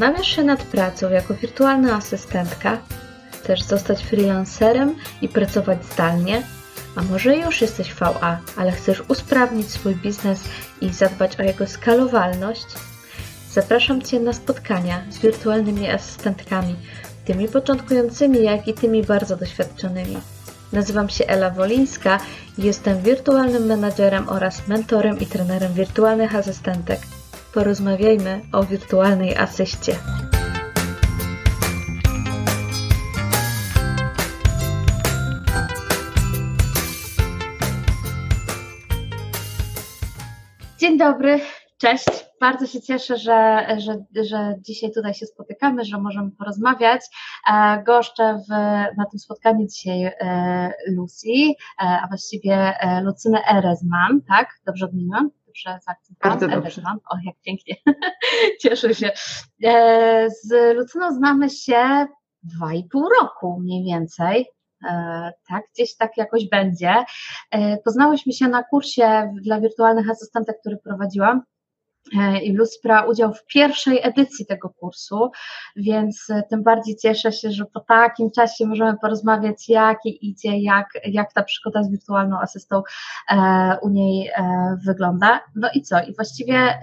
Zastanawiasz się nad pracą jako wirtualna asystentka? Chcesz zostać freelancerem i pracować zdalnie? A może już jesteś VA, ale chcesz usprawnić swój biznes i zadbać o jego skalowalność? Zapraszam Cię na spotkania z wirtualnymi asystentkami, tymi początkującymi, jak i tymi bardzo doświadczonymi. Nazywam się Ela Wolińska i jestem wirtualnym menadżerem oraz mentorem i trenerem wirtualnych asystentek. Porozmawiajmy o wirtualnej asyście. Dzień dobry, cześć. Bardzo się cieszę, że, że, że dzisiaj tutaj się spotykamy, że możemy porozmawiać. E, goszczę w, na tym spotkaniu dzisiaj e, Lucy, e, a właściwie Lucynę Erezman, tak? Dobrze odmieniłam? Dobrze zaakcentowałam? Bardzo. O, jak pięknie. Cieszę się. Z Lucyną znamy się dwa i pół roku mniej więcej. E, tak, gdzieś tak jakoś będzie. E, poznałyśmy się na kursie dla wirtualnych asystentek, który prowadziłam. E, I brała udział w pierwszej edycji tego kursu, więc tym bardziej cieszę się, że po takim czasie możemy porozmawiać, jak idzie, jak, jak ta przygoda z wirtualną asystą u niej wygląda. No i co? I właściwie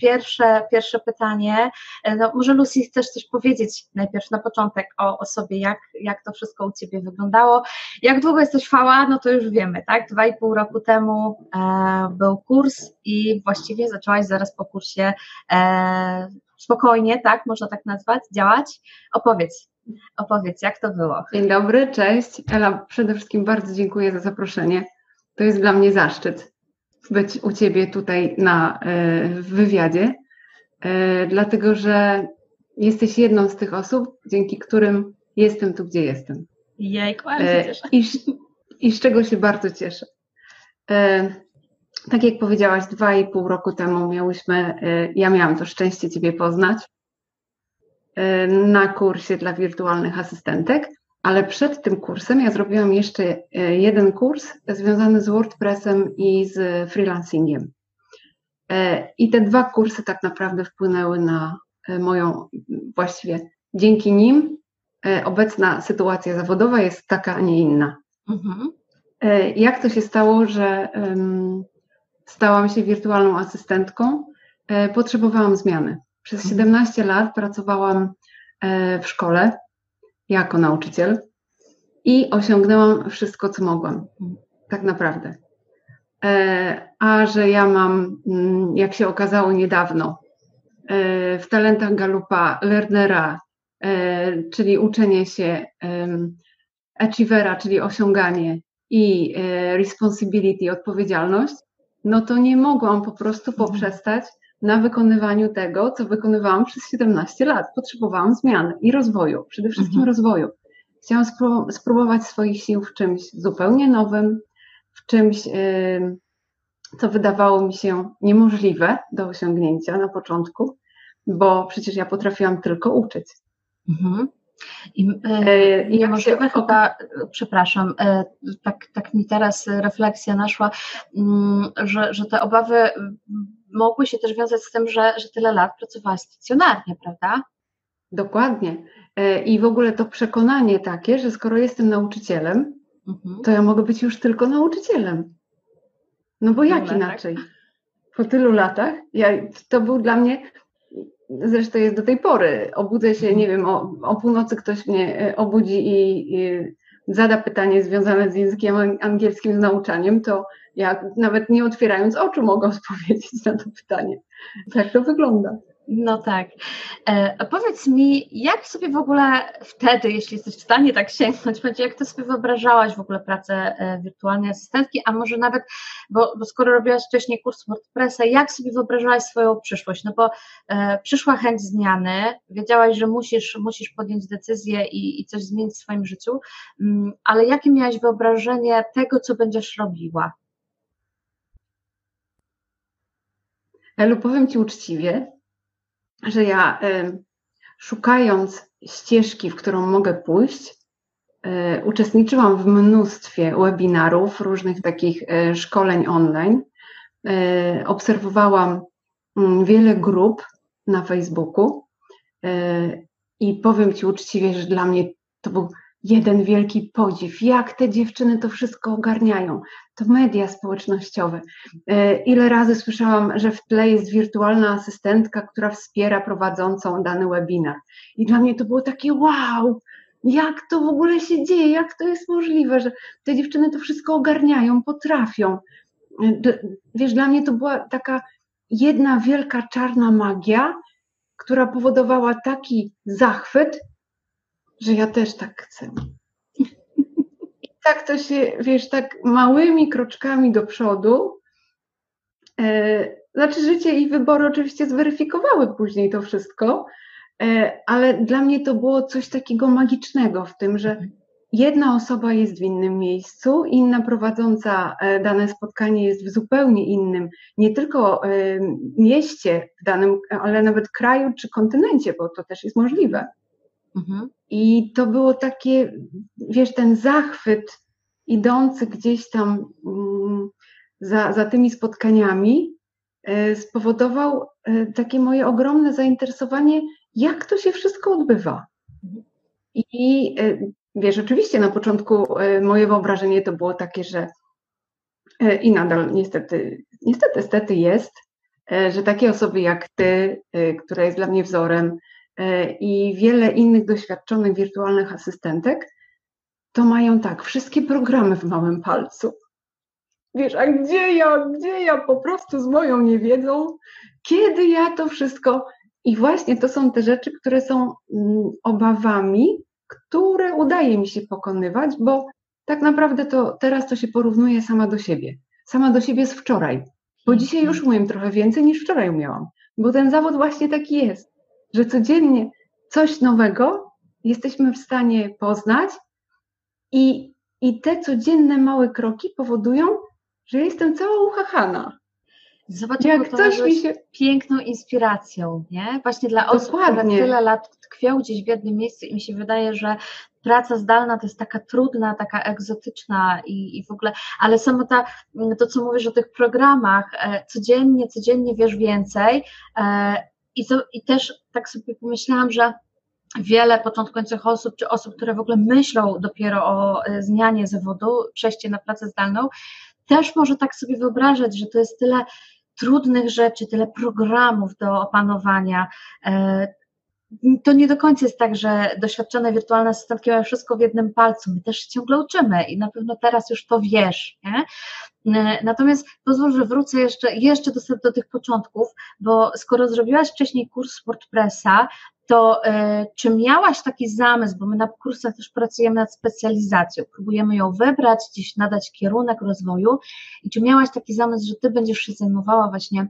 pierwsze, pierwsze pytanie, e, no może Lucy chcesz coś powiedzieć najpierw na początek o, o sobie, jak, jak to wszystko u Ciebie wyglądało. Jak długo jesteś fała, no to już wiemy, tak? Dwa i pół roku temu e, był kurs i właściwie zaczęłaś zaraz po kursie e, spokojnie, tak? Można tak nazwać, działać. Opowiedz, opowiedz, jak to było. Dzień dobry, cześć. Ela, przede wszystkim bardzo dziękuję za zaproszenie. To jest dla mnie zaszczyt być u Ciebie tutaj na e, w wywiadzie, e, dlatego że jesteś jedną z tych osób, dzięki którym jestem tu, gdzie jestem. Jejku, ale się e, cieszę. I, I z czego się bardzo cieszę. Tak jak powiedziałaś, dwa i pół roku temu miałyśmy, ja miałam to szczęście Ciebie poznać na kursie dla wirtualnych asystentek. Ale przed tym kursem ja zrobiłam jeszcze e, jeden kurs związany z WordPressem i z freelancingiem. E, I te dwa kursy tak naprawdę wpłynęły na e, moją, właściwie dzięki nim obecna sytuacja zawodowa jest taka, a nie inna. Mhm. Jak to się stało, że stałam się wirtualną asystentką? Potrzebowałam zmiany. Przez 17 mhm. lat pracowałam w szkole jako nauczyciel i osiągnęłam wszystko, co mogłam. Tak naprawdę. E, a że ja mam, mm, jak się okazało niedawno, e, w talentach Galupa learnera, e, czyli uczenie się achievera, czyli osiąganie i responsibility, odpowiedzialność, no to nie mogłam po prostu poprzestać na wykonywaniu tego, co wykonywałam przez 17 lat. Potrzebowałam zmian i rozwoju, przede wszystkim mhm. rozwoju. Chciałam spróbować swoich sił w czymś zupełnie nowym, w czymś, co wydawało mi się niemożliwe do osiągnięcia na początku, bo przecież ja potrafiłam tylko uczyć. Mhm. I, e, i możliwe chyba, przepraszam, e, tak, tak mi teraz refleksja naszła, mm, że, że te obawy mogły się też wiązać z tym, że, że tyle lat pracowałaś stacjonarnie, prawda? Dokładnie. E, I w ogóle to przekonanie takie, że skoro jestem nauczycielem, mhm. to ja mogę być już tylko nauczycielem. No bo jak no, inaczej? Po tylu latach, ja, to był dla mnie, zresztą jest do tej pory, obudzę się, nie wiem, o, o północy ktoś mnie e, obudzi i, i zada pytanie związane z językiem angielskim, z nauczaniem, to ja nawet nie otwierając oczu mogę odpowiedzieć na to pytanie. Tak to wygląda. No tak. E, powiedz mi, jak sobie w ogóle wtedy, jeśli jesteś w stanie tak sięgnąć, będzie, jak sobie wyobrażałaś w ogóle pracę e, wirtualnej asystentki, a może nawet, bo, bo skoro robiłaś wcześniej kurs WordPressa, jak sobie wyobrażałaś swoją przyszłość? No bo e, przyszła chęć zmiany, wiedziałaś, że musisz, musisz podjąć decyzję i, i coś zmienić w swoim życiu, mm, ale jakie miałaś wyobrażenie tego, co będziesz robiła? Elu, powiem Ci uczciwie, że ja y, szukając ścieżki, w którą mogę pójść, y, uczestniczyłam w mnóstwie webinarów, różnych takich y, szkoleń online. Obserwowałam mm, wiele grup na Facebooku I powiem Ci uczciwie, że dla mnie to był jeden wielki podziw, jak te dziewczyny to wszystko ogarniają. To media społecznościowe. Ile razy słyszałam, że w tle jest wirtualna asystentka, która wspiera prowadzącą dany webinar. I dla mnie to było takie wow, jak to w ogóle się dzieje, jak to jest możliwe, że te dziewczyny to wszystko ogarniają, potrafią. Wiesz, dla mnie to była taka jedna wielka czarna magia, która powodowała taki zachwyt, że ja też tak chcę. I tak to się, wiesz, tak małymi kroczkami do przodu. E, znaczy, życie i wybory oczywiście zweryfikowały później to wszystko, e, ale dla mnie to było coś takiego magicznego w tym, że jedna osoba jest w innym miejscu, inna prowadząca e, dane spotkanie jest w zupełnie innym, nie tylko mieście w danym, ale nawet kraju czy kontynencie, bo to też jest możliwe. Mhm. I to było takie, wiesz, ten zachwyt idący gdzieś tam mm, za, za tymi spotkaniami e, spowodował e, takie moje ogromne zainteresowanie, jak to się wszystko odbywa. Mhm. I e, wiesz, oczywiście na początku moje wyobrażenie to było takie, że i nadal niestety, niestety, niestety jest, że takie osoby jak ty, która jest dla mnie wzorem, i wiele innych doświadczonych wirtualnych asystentek, to mają tak, wszystkie programy w małym palcu. Wiesz, a gdzie ja, gdzie ja po prostu z moją niewiedzą, kiedy ja to wszystko. I właśnie to są te rzeczy, które są mm, obawami, które udaje mi się pokonywać, bo tak naprawdę to teraz to się porównuje sama do siebie. Sama do siebie z wczoraj, bo dzisiaj już umiem trochę więcej niż wczoraj umiałam, bo ten zawód właśnie taki jest że codziennie coś nowego jesteśmy w stanie poznać i, i te codzienne małe kroki powodują, że jestem cała uchachana. Zobacz, jak coś mi się piękną inspiracją, nie? Właśnie dla osób, Dokładnie. które tyle lat tkwią gdzieś w jednym miejscu i mi się wydaje, że praca zdalna to jest taka trudna, taka egzotyczna i, i w ogóle, ale samo ta, to co mówisz o tych programach, e, codziennie, codziennie wiesz więcej, e, i, to, I też tak sobie pomyślałam, że wiele początkujących osób, czy osób, które w ogóle myślą dopiero o e, zmianie zawodu, przejście na pracę zdalną, też może tak sobie wyobrażać, że to jest tyle trudnych rzeczy, tyle programów do opanowania. To nie do końca jest tak, że doświadczone wirtualne asystentki mają wszystko w jednym palcu. My też się ciągle uczymy i na pewno teraz już to wiesz. Nie? E, natomiast pozwól, że wrócę jeszcze, jeszcze do, do tych początków, bo skoro zrobiłaś wcześniej kurs WordPressa, to y, czy miałaś taki zamysł, bo my na kursach też pracujemy nad specjalizacją, próbujemy ją wybrać, gdzieś nadać kierunek rozwoju i czy miałaś taki zamysł, że ty będziesz się zajmowała właśnie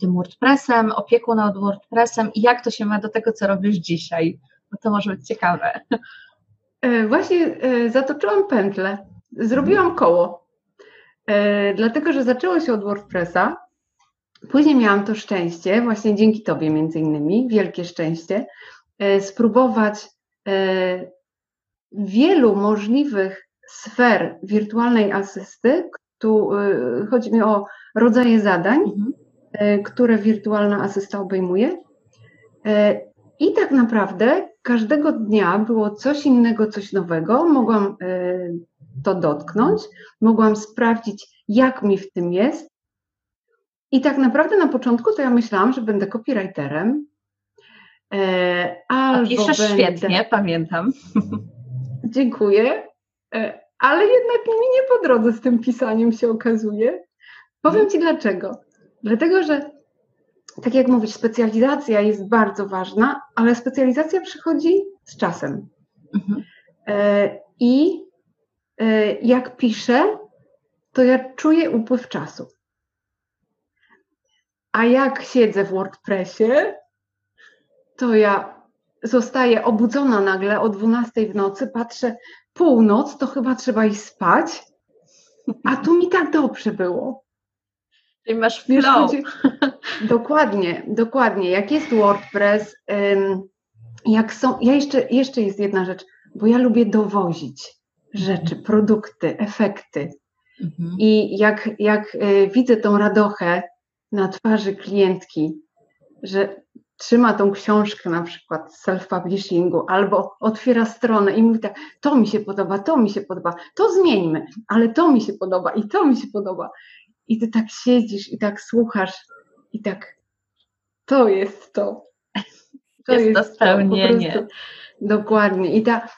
tym WordPressem, opieką nad WordPressem i jak to się ma do tego, co robisz dzisiaj? Bo to może być ciekawe. E, właśnie zatoczyłam pętlę, zrobiłam koło. E, dlatego, że zaczęło się od WordPressa. Później miałam to szczęście, właśnie dzięki Tobie między innymi, wielkie szczęście, e, spróbować e, wielu możliwych sfer wirtualnej asysty. Tu chodzi mi o rodzaje zadań, mhm. Które wirtualna asysta obejmuje. I tak naprawdę każdego dnia było coś innego, coś nowego. Mogłam to dotknąć, mogłam sprawdzić, jak mi w tym jest. I tak naprawdę na początku to ja myślałam, że będę copywriterem. E, albo piszesz będę... świetnie, pamiętam. Dziękuję. E, ale jednak mi nie po drodze z tym pisaniem się okazuje. Powiem Ci dlaczego. Dlatego, że tak jak mówisz, specjalizacja jest bardzo ważna, ale specjalizacja przychodzi z czasem. Mhm. E, I E, jak piszę, to ja czuję upływ czasu. A jak siedzę w WordPressie, to ja zostaję obudzona nagle o 12 w nocy, patrzę, północ, to chyba trzeba iść spać, a tu mi tak dobrze było. Czyli masz flow. dokładnie, dokładnie. Jak jest WordPress, jak są, ja jeszcze, jeszcze jest jedna rzecz, bo ja lubię dowozić rzeczy, produkty, efekty. Mhm. I jak, jak y, widzę tą radochę na twarzy klientki, że trzyma tą książkę na przykład z self-publishingu albo otwiera stronę i mówi tak, to mi się podoba, to mi się podoba, to zmieńmy, ale to mi się podoba i to mi się podoba. I ty tak siedzisz i tak słuchasz i tak, to jest to. To jest, jest to spełnienie. To, dokładnie. I ta,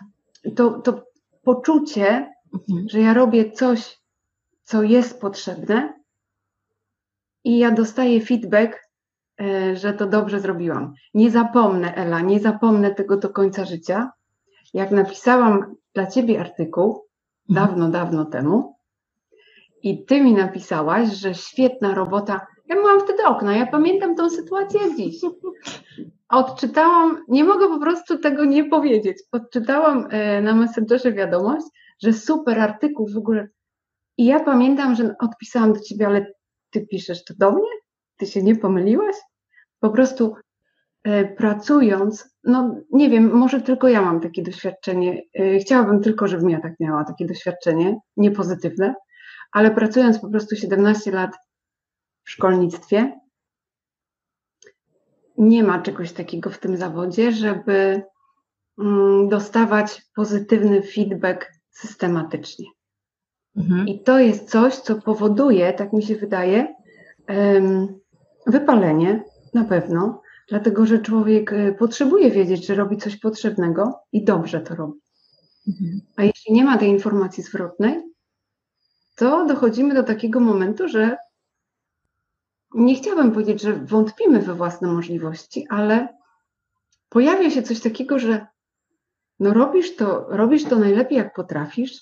to, to poczucie, mhm. że ja robię coś, co jest potrzebne i ja dostaję feedback, e, że to dobrze zrobiłam. Nie zapomnę, Ela, nie zapomnę tego do końca życia. Jak napisałam dla ciebie artykuł mhm. dawno, dawno temu i ty mi napisałaś, że świetna robota. Ja byłam wtedy okna, ja pamiętam tą sytuację dziś. Odczytałam, nie mogę po prostu tego nie powiedzieć. Odczytałam e, na Messengerze wiadomość, że super artykuł w ogóle. I ja pamiętam, że odpisałam do ciebie, ale ty piszesz to do mnie? Ty się nie pomyliłaś? Po prostu e, pracując, no nie wiem, może tylko ja mam takie doświadczenie. E, chciałabym tylko, żebym ja tak miała takie doświadczenie, niepozytywne, ale pracując po prostu 17 lat w szkolnictwie, nie ma czegoś takiego w tym zawodzie, żeby mm, dostawać pozytywny feedback systematycznie. Mhm. I to jest coś, co powoduje, tak mi się wydaje, wypalenie na pewno, dlatego że człowiek e, potrzebuje wiedzieć, że robi coś potrzebnego i dobrze to robi. Mhm. A jeśli nie ma tej informacji zwrotnej, to dochodzimy do takiego momentu, że nie chciałabym powiedzieć, że wątpimy we własne możliwości, ale pojawia się coś takiego, że no robisz to, robisz to najlepiej jak potrafisz,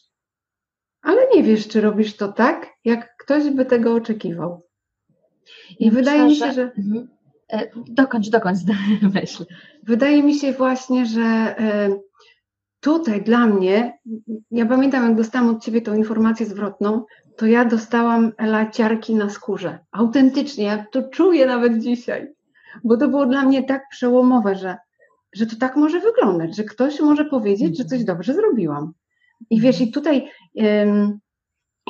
ale nie wiesz, czy robisz to tak, jak ktoś by tego oczekiwał. I ja wydaje myślę, mi się, że. Mhm. E, dokończ, dokończ myśl. Wydaje mi się właśnie, że e, tutaj dla mnie, ja pamiętam, jak dostałam od ciebie tą informację zwrotną, to ja dostałam laciarki na skórze. Autentycznie, ja to czuję nawet dzisiaj, bo to było dla mnie tak przełomowe, że, że to tak może wyglądać, że ktoś może powiedzieć, że coś dobrze zrobiłam. I wiesz, i tutaj, um,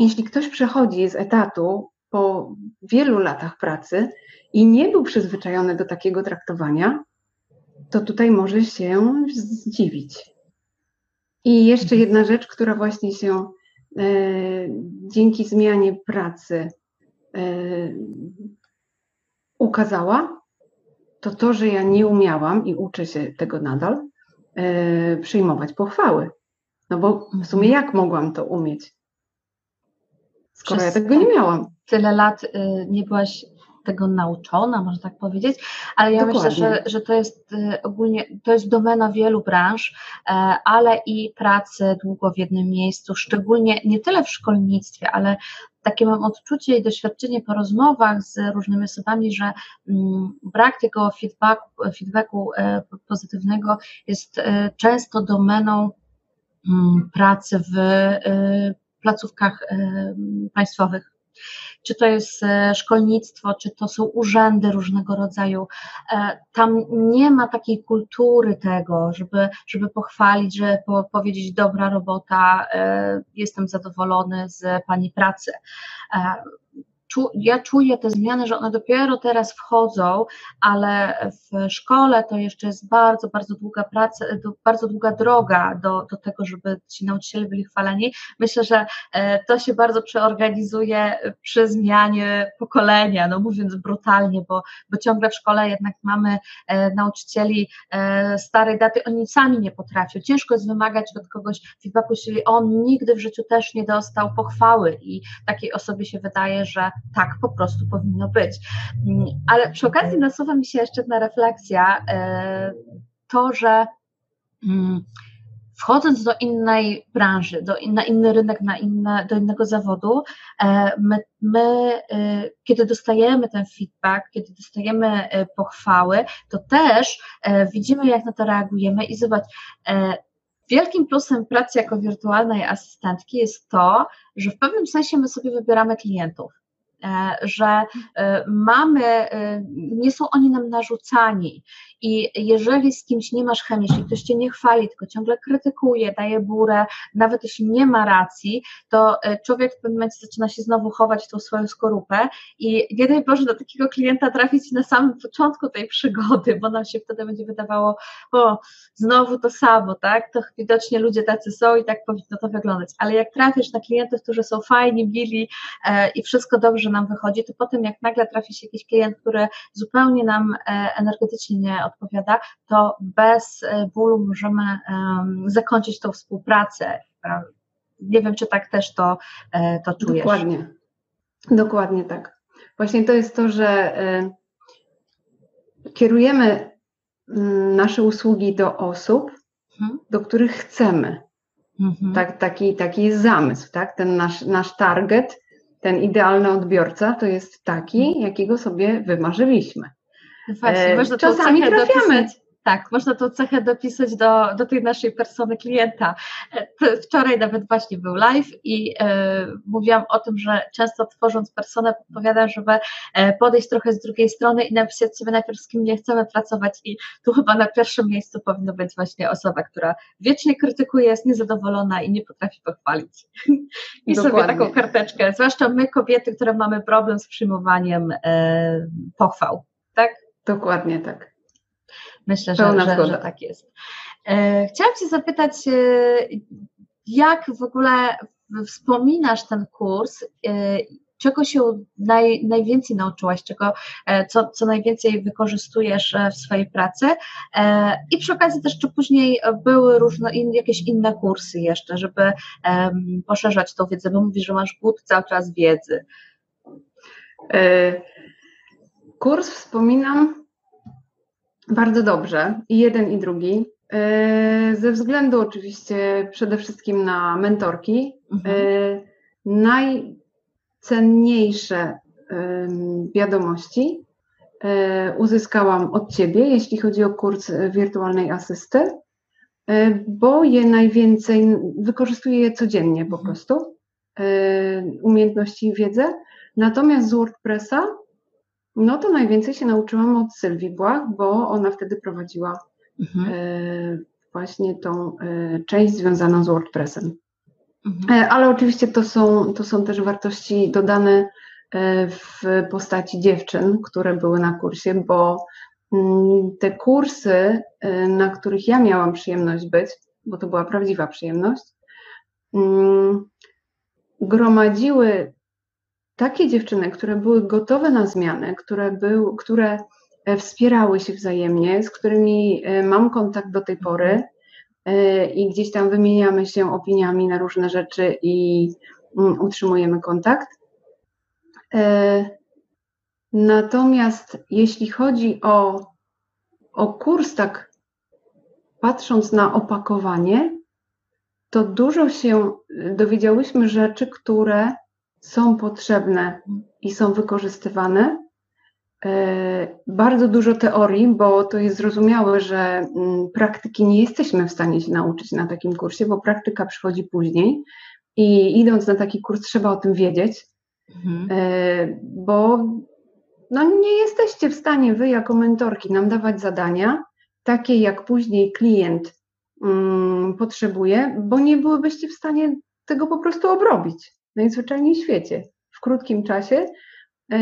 jeśli ktoś przechodzi z etatu po wielu latach pracy i nie był przyzwyczajony do takiego traktowania, to tutaj może się zdziwić. I jeszcze jedna rzecz, która właśnie się E, dzięki zmianie pracy e, ukazała, to to, że ja nie umiałam i uczę się tego nadal, e, przyjmować pochwały. No bo w sumie jak mogłam to umieć? Skoro Przez ja tego nie miałam. Tyle lat y, nie byłaś tego nauczona, można tak powiedzieć, ale ja Dokładnie. myślę, że, że to jest y, ogólnie, to jest domena wielu branż, e, ale i pracy długo w jednym miejscu, szczególnie nie tyle w szkolnictwie, ale takie mam odczucie i doświadczenie po rozmowach z różnymi osobami, że mm, brak tego feedbacku, feedbacku e, pozytywnego jest e, często domeną mm, pracy w placówkach państwowych czy to jest e, szkolnictwo, czy to są urzędy różnego rodzaju. E, tam nie ma takiej kultury tego, żeby, żeby pochwalić, żeby powiedzieć dobra robota, e, jestem zadowolony z Pani pracy ja czuję te zmiany, że one dopiero teraz wchodzą, ale w szkole to jeszcze jest bardzo, bardzo długa praca, bardzo długa droga do, do tego, żeby ci nauczyciele byli chwaleni. Myślę, że e, to się bardzo przeorganizuje przy zmianie pokolenia, no mówiąc brutalnie, bo, bo ciągle w szkole jednak mamy e, nauczycieli e, starej daty, oni sami nie potrafią. Ciężko jest wymagać od kogoś feedbacku, jeśli on nigdy w życiu też nie dostał pochwały i takiej osobie się wydaje, że tak po prostu powinno być. Mm, ale przy okazji nasuwa mi się jeszcze jedna refleksja, e, to, że mm, wchodząc do innej branży, do, na inny rynek, na inne, do innego zawodu, e, my, my, e, kiedy dostajemy ten feedback, kiedy dostajemy pochwały, to też widzimy, jak na to reagujemy i zobacz, Wielkim plusem pracy jako wirtualnej asystentki jest to, że w pewnym sensie my sobie wybieramy klientów. E, że e, mamy, e, nie są oni nam narzucani. I jeżeli z kimś nie masz chemii, jeśli ktoś cię nie chwali, tylko ciągle krytykuje, daje burę, nawet jeśli nie ma racji, to człowiek w pewnym momencie zaczyna się znowu chować w tą swoją skorupę i nie daj Boże do takiego klienta trafić na samym początku tej przygody, bo nam się wtedy będzie wydawało, o, znowu to samo, tak, to widocznie ludzie tacy są i tak powinno to wyglądać, ale jak trafisz na klientów, którzy są fajni, mili e, i wszystko dobrze nam wychodzi, to potem jak nagle trafi się jakiś klient, który zupełnie nam e, energetycznie nie odpowiada, to bez e, bólu możemy zakończyć tą współpracę. Nie wiem, czy tak też to, e, to czujesz. Dokładnie. Dokładnie tak. Właśnie to jest to, że kierujemy mm, nasze usługi do osób, mhm. do których chcemy. Mhm. Tak, taki, taki jest zamysł, tak? Ten nasz, nasz target ten idealny odbiorca to jest taki, jakiego sobie wymarzyliśmy. Właśnie, e, czasami trafiamy. Dopisać, tak, można tą cechę dopisać do, do tej naszej persony klienta. E, wczoraj nawet właśnie był live i e, mówiłam o tym, że często tworząc personę podpowiadam, żeby e, podejść trochę z drugiej strony i napisać sobie najpierw z kim nie chcemy pracować i tu chyba na pierwszym miejscu powinno być właśnie osoba, która wiecznie krytykuje, jest niezadowolona i nie potrafi pochwalić. I Dokładnie. sobie taką karteczkę, zwłaszcza my kobiety, które mamy problem z przyjmowaniem e, pochwał, tak? Dokładnie tak. Myślę, że, że, że, tak jest. E, chciałam Cię zapytać, e, jak w ogóle wspominasz ten kurs? E, czego się naj, najwięcej nauczyłaś, czego, co, co najwięcej wykorzystujesz w swojej pracy? I przy okazji też, czy później były różne, in, jakieś inne kursy jeszcze, żeby um, poszerzać tą wiedzę, bo mówisz, że masz głód cały czas wiedzy. Kurs wspominam bardzo dobrze, i jeden, i drugi. E, ze względu oczywiście przede wszystkim na mentorki. Mhm. E, najcenniejsze wiadomości e, uzyskałam od Ciebie, jeśli chodzi o kurs wirtualnej asysty, bo je najwięcej, wykorzystuję je codziennie po mhm. prostu, umiejętności i wiedzę. Natomiast z WordPressa no to najwięcej się nauczyłam od Sylwii Błach, bo ona wtedy prowadziła mhm. e, właśnie tą e, część związaną z WordPressem. Mhm. E, ale oczywiście to są, to są też wartości dodane w postaci dziewczyn, które były na kursie, bo mm, te kursy, na których ja miałam przyjemność być, bo to była prawdziwa przyjemność, mm, gromadziły takie dziewczyny, które były gotowe na zmianę, które, był, które e, wspierały się wzajemnie, z którymi e, mam kontakt do tej pory e, i gdzieś tam wymieniamy się opiniami na różne rzeczy i mm, utrzymujemy kontakt. Natomiast jeśli chodzi o, o kurs, tak patrząc na opakowanie, to dużo się dowiedziałyśmy rzeczy, które są potrzebne i są wykorzystywane. E, bardzo dużo teorii, bo to jest zrozumiałe, że mm, praktyki nie jesteśmy w stanie się nauczyć na takim kursie, bo praktyka przychodzi później i idąc na taki kurs trzeba o tym wiedzieć, mhm. E, bo no nie jesteście w stanie wy jako mentorki nam dawać zadania takie, jak później klient mm, potrzebuje, bo nie byłybyście w stanie tego po prostu obrobić najzwyczajniej w świecie, w krótkim czasie e,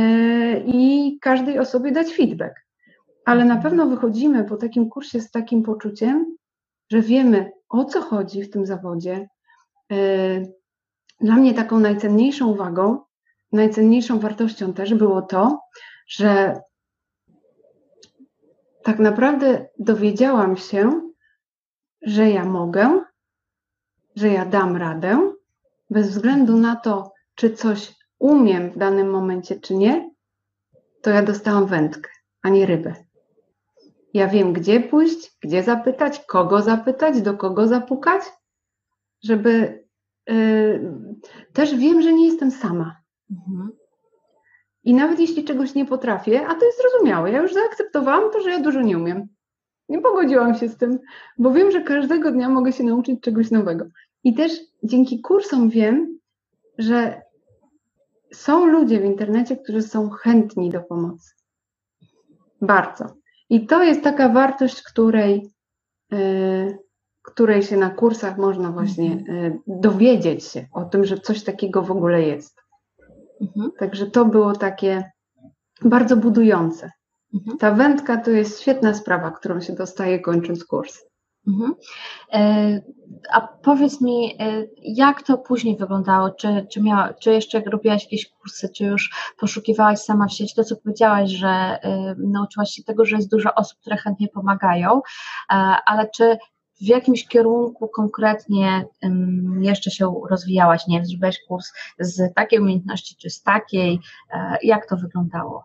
i każdej osobie dać feedback. Ale na pewno wychodzimy po takim kursie z takim poczuciem, że wiemy o co chodzi w tym zawodzie. E, dla mnie taką najcenniejszą uwagą, najcenniejszą wartością też było to, że tak naprawdę dowiedziałam się, że ja mogę, że ja dam radę, bez względu na to, czy coś umiem w danym momencie, czy nie, to ja dostałam wędkę, a nie rybę. Ja wiem, gdzie pójść, gdzie zapytać, kogo zapytać, do kogo zapukać, żeby. Yy, też wiem, że nie jestem sama. Mhm. I nawet jeśli czegoś nie potrafię, a to jest zrozumiałe, ja już zaakceptowałam to, że ja dużo nie umiem. Nie pogodziłam się z tym, bo wiem, że każdego dnia mogę się nauczyć czegoś nowego. I też dzięki kursom wiem, że są ludzie w internecie, którzy są chętni do pomocy. Bardzo. I to jest taka wartość, której, yy, której się na kursach można właśnie yy, dowiedzieć się o tym, że coś takiego w ogóle jest. Mhm. Także to było takie bardzo budujące. Mhm. Ta wędka to jest świetna sprawa, którą się dostaje kończąc kurs. Mhm. E, a powiedz mi, e, jak to później wyglądało? Czy, czy, miała, czy jeszcze robiłaś jakieś kursy, czy już poszukiwałaś sama w sieci? To, co powiedziałaś, że e, nauczyłaś się tego, że jest dużo osób, które chętnie pomagają, ale czy w jakimś kierunku konkretnie jeszcze się rozwijałaś? Nie wiem, zrobiłaś kurs z takiej umiejętności, czy z takiej? Jak to wyglądało?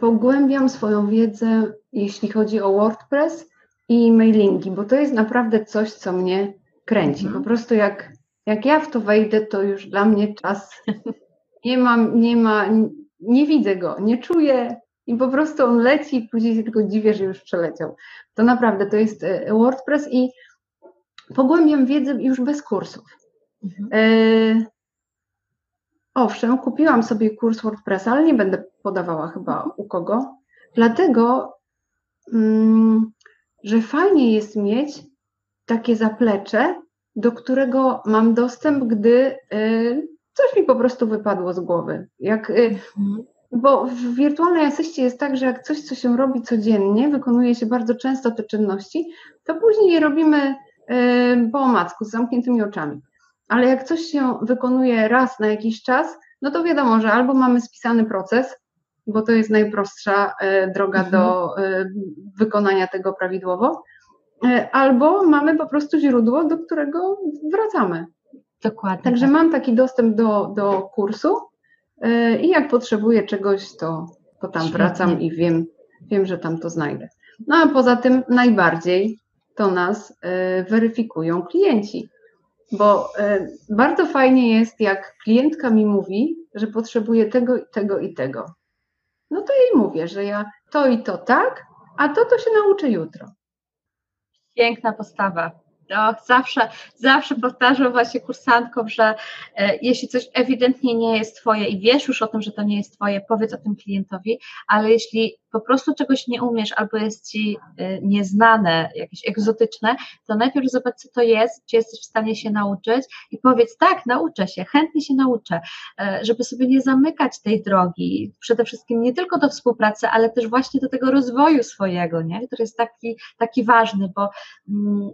Pogłębiam swoją wiedzę, jeśli chodzi o WordPress i mailingi, bo to jest naprawdę coś, co mnie kręci. Mhm. Po prostu jak, jak ja w to wejdę, to już dla mnie czas nie mam, nie ma, nie widzę go, nie czuję i po prostu on leci i później się tylko dziwię, że już przeleciał. To naprawdę to jest e, WordPress i pogłębiam wiedzę już bez kursów. Mhm. E, owszem, kupiłam sobie kurs WordPressa, ale nie będę podawała chyba u kogo, dlatego mm, że fajnie jest mieć takie zaplecze, do którego mam dostęp, gdy y, coś mi po prostu wypadło z głowy. Jak, y, mhm. bo w wirtualnej asyście jest tak, że jak coś, co się robi codziennie, wykonuje się bardzo często te czynności, to później je robimy y, po omacku, z zamkniętymi oczami. Ale jak coś się wykonuje raz na jakiś czas, no to wiadomo, że albo mamy spisany proces, bo to jest najprostsza e, droga mhm. do e, wykonania tego prawidłowo. E, albo mamy po prostu źródło, do którego wracamy. Dokładnie. Także tak. mam taki dostęp do, do kursu i jak potrzebuję czegoś, to, to tam Świetnie. wracam i wiem, wiem, że tam to znajdę. No a poza tym najbardziej to nas weryfikują klienci. Bo bardzo fajnie jest, jak klientka mi mówi, że potrzebuje tego, tego i tego no to jej mówię, że ja to i to tak, a to to się nauczę jutro. Piękna postawa. No, zawsze, zawsze powtarzam właśnie kursantkom, że e, jeśli coś ewidentnie nie jest Twoje i wiesz już o tym, że to nie jest Twoje, powiedz o tym klientowi, ale jeśli po prostu czegoś nie umiesz albo jest Ci e, nieznane, jakieś egzotyczne, to najpierw zobacz, co to jest, czy jesteś w stanie się nauczyć i powiedz, tak, nauczę się, chętnie się nauczę, e, żeby sobie nie zamykać tej drogi, przede wszystkim nie tylko do współpracy, ale też właśnie do tego rozwoju swojego, nie? który jest taki, taki ważny, bo mm,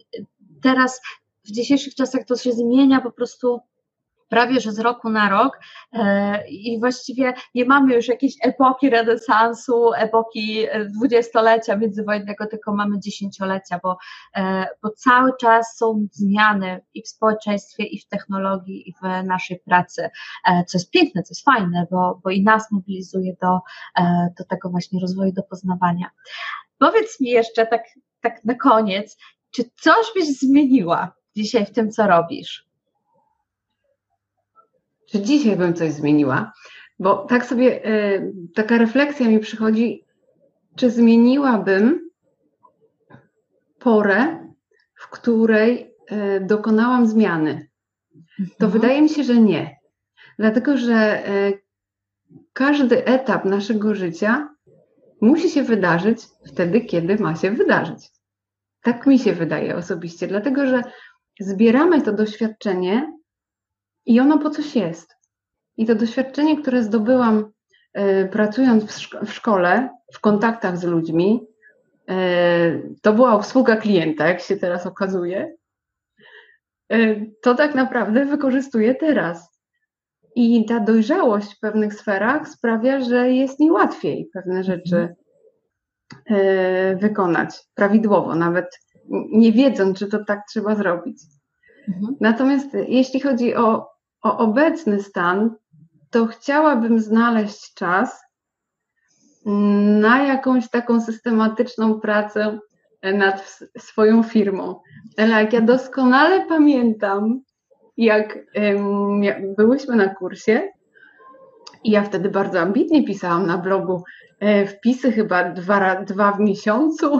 teraz w dzisiejszych czasach to się zmienia po prostu prawie że z roku na rok e, i właściwie nie mamy już jakiejś epoki renesansu, epoki e, dwudziestolecia międzywojennego, tylko mamy dziesięciolecia, bo, e, bo cały czas są zmiany i w społeczeństwie, i w technologii, i w naszej pracy, co jest piękne, co jest fajne, bo, bo i nas mobilizuje do, do tego właśnie rozwoju, do poznawania. Powiedz mi jeszcze tak, tak na koniec, czy coś byś zmieniła dzisiaj w tym, co robisz? Czy dzisiaj bym coś zmieniła? Bo tak sobie y, taka refleksja mi przychodzi, czy zmieniłabym porę, w której y, dokonałam zmiany? To mhm. wydaje mi się, że nie. Dlatego, że y, każdy etap naszego życia musi się wydarzyć wtedy, kiedy ma się wydarzyć. Tak mi się wydaje osobiście, dlatego że zbieramy to doświadczenie i ono po coś jest. I to doświadczenie, które zdobyłam y, pracując w, szko w, szkole, w kontaktach z ludźmi, y, to była obsługa klienta, jak się teraz okazuje, y, to tak naprawdę wykorzystuję teraz. I ta dojrzałość w pewnych sferach sprawia, że jest mi łatwiej pewne rzeczy E, wykonać prawidłowo, nawet nie wiedząc, że to tak trzeba zrobić. Mhm. Natomiast jeśli chodzi o, o obecny stan, to chciałabym znaleźć czas na jakąś taką systematyczną pracę nad swoją firmą. Ale jak ja doskonale pamiętam, jak, jak byłyśmy na kursie, i ja wtedy bardzo ambitnie pisałam na blogu E, wpisy chyba dwa, dwa w miesiącu.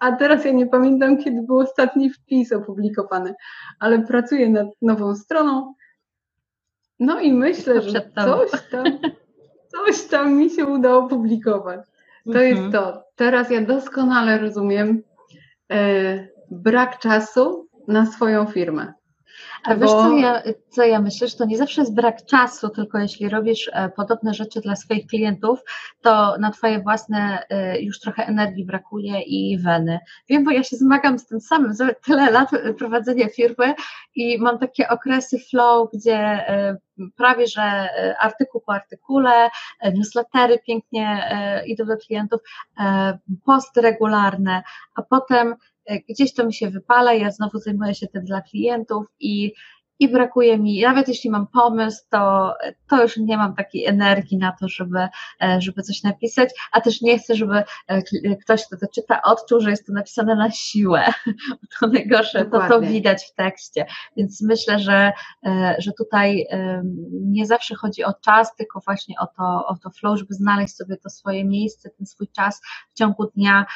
A teraz ja nie pamiętam, kiedy był ostatni wpis opublikowany, ale pracuję nad nową stroną. No i myślę, że coś tam, coś tam mi się udało publikować. To mhm. jest to. Teraz ja doskonale rozumiem e, brak czasu na swoją firmę. A wiesz, co ja, co ja myślę, że to nie zawsze jest brak czasu, tylko jeśli robisz e, podobne rzeczy dla swoich klientów, to na Twoje własne e, już trochę energii brakuje i weny. Wiem, bo ja się zmagam z tym samym, tyle lat prowadzenia firmy i mam takie okresy flow, gdzie e, prawie że artykuł po artykule, newslettery pięknie idą do klientów, posty regularne, a potem E, gdzieś to mi się wypala, ja znowu zajmuję się tym dla klientów i i brakuje mi, nawet jeśli mam pomysł, to, to już nie mam takiej energii na to, żeby, e, żeby coś napisać, a też nie chcę, żeby e, ktoś, kto to czyta, odczuł, że jest to napisane na siłę. To najgorsze, to to widać w tekście. Więc myślę, że, e, że tutaj nie zawsze chodzi o czas, tylko właśnie o to, o to flow, żeby znaleźć sobie to swoje miejsce, ten swój czas w ciągu dnia,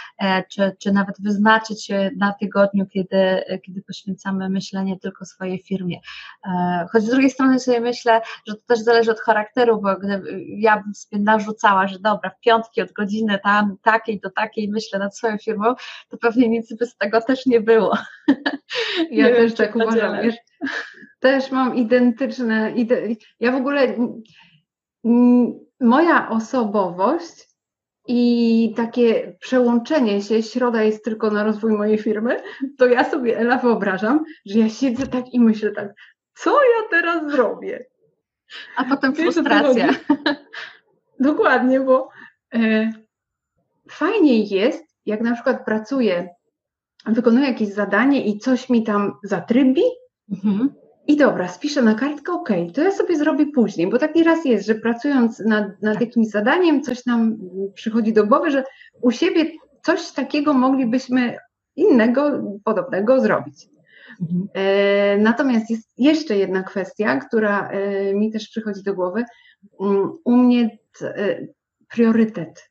czy, czy nawet wyznaczyć się na tygodniu, kiedy, kiedy poświęcamy myślenie tylko swojej firmie. E, choć z drugiej strony sobie myślę, że to też zależy od charakteru, bo gdyby ja bym sobie narzucała, że dobra, w piątki od godziny tam, takiej do takiej myślę nad swoją firmą, to pewnie nic by z tego też nie było. Ja nie też wiem, tak uważam. Wiesz, też mam identyczne, ide ja w ogóle moja osobowość i takie przełączenie się, środa jest tylko na rozwój mojej firmy, to ja sobie, Ela, wyobrażam, że ja siedzę tak i myślę tak, co ja teraz zrobię? A potem Wiesz, frustracja. Dokładnie, bo e, fajniej jest, jak na przykład pracuję, wykonuję jakieś zadanie i coś mi tam zatrybi, mhm. I dobra, spiszę na kartkę, ok, to ja sobie zrobię później, bo tak nieraz jest, że pracując nad, nad jakimś zadaniem, coś nam przychodzi do głowy, że u siebie coś takiego moglibyśmy innego, podobnego zrobić. Mhm. E, natomiast jest jeszcze jedna kwestia, która e, mi też przychodzi do głowy. Um, u mnie t, e, priorytet.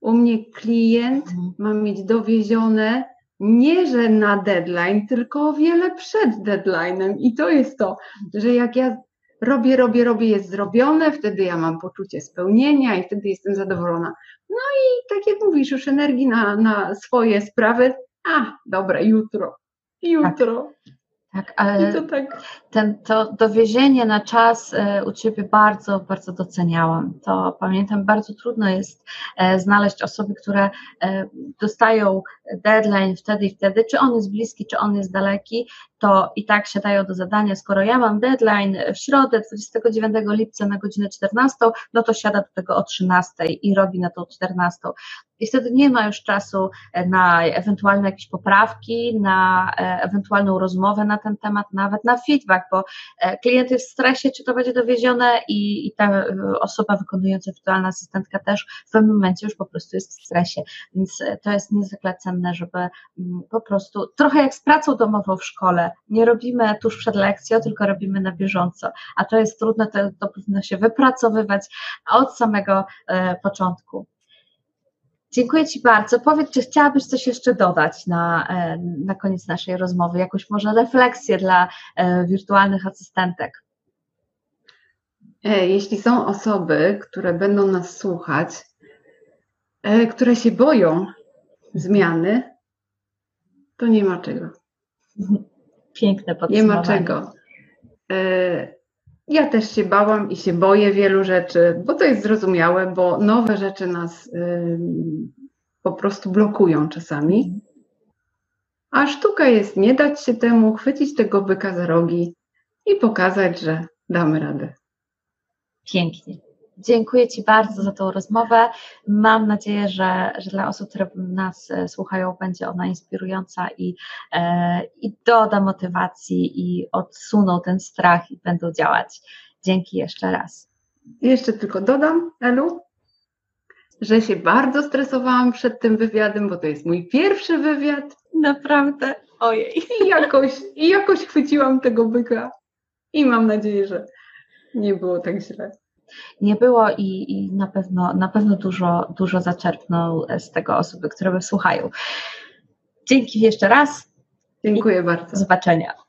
U mnie klient mhm. ma mieć dowiezione nie, że na deadline, tylko o wiele przed deadline'em. I to jest to, że jak ja robię, robię, robię, jest zrobione, wtedy ja mam poczucie spełnienia i wtedy jestem zadowolona. No i tak jak mówisz, już energii na, na swoje sprawy, a dobra, jutro, jutro. Tak. Tak, ale to, tak. Ten, to dowiezienie na czas e, u Ciebie bardzo, bardzo doceniałam. To pamiętam, bardzo trudno jest e, znaleźć osoby, które e, dostają deadline wtedy i wtedy, czy on jest bliski, czy on jest daleki, to i tak się dają do zadania. Skoro ja mam deadline w środę 29 lipca na godzinę 14, no to siada do tego o 13 i robi na to 14. I wtedy nie ma już czasu na ewentualne jakieś poprawki, na ewentualną rozmowę na ten temat, nawet na feedback, bo e, klient jest w stresie, czy to będzie dowiezione i, i ta e, osoba wykonująca wirtualna asystentka też w pewnym momencie już po prostu jest w stresie, więc e, to jest niezwykle cenne, żeby mm, po prostu, trochę jak z pracą domową w szkole, nie robimy tuż przed lekcją, tylko robimy na bieżąco, a to jest trudne, to, to powinno się wypracowywać od samego początku. Dziękuję Ci bardzo. Powiedz, czy chciałabyś coś jeszcze dodać na, e, na koniec naszej rozmowy, jakąś może refleksję dla e, wirtualnych asystentek? E, jeśli są osoby, które będą nas słuchać, które się boją zmiany, to nie ma czego. Piękne podsumowanie. Nie ma czego. Ja też się bałam i się boję wielu rzeczy, bo to jest zrozumiałe, bo nowe rzeczy nas y, po prostu blokują czasami. A sztuka jest nie dać się temu, chwycić tego byka za rogi i pokazać, że damy radę. Pięknie. Dziękuję Ci bardzo za tą rozmowę. Mam nadzieję, że, że dla osób, które nas e, słuchają, będzie ona inspirująca i, e, i doda motywacji i odsuną ten strach i będą działać. Dzięki jeszcze raz. Jeszcze tylko dodam, Elu, że się bardzo stresowałam przed tym wywiadem, bo to jest mój pierwszy wywiad. Naprawdę. Ojej. I jakoś, i jakoś chwyciłam tego byka. I mam nadzieję, że nie było tak źle nie było i, i na pewno, na pewno dużo, dużo zaczerpną z tego osoby, które słuchają. Dzięki jeszcze raz. Dziękuję bardzo. Do zobaczenia.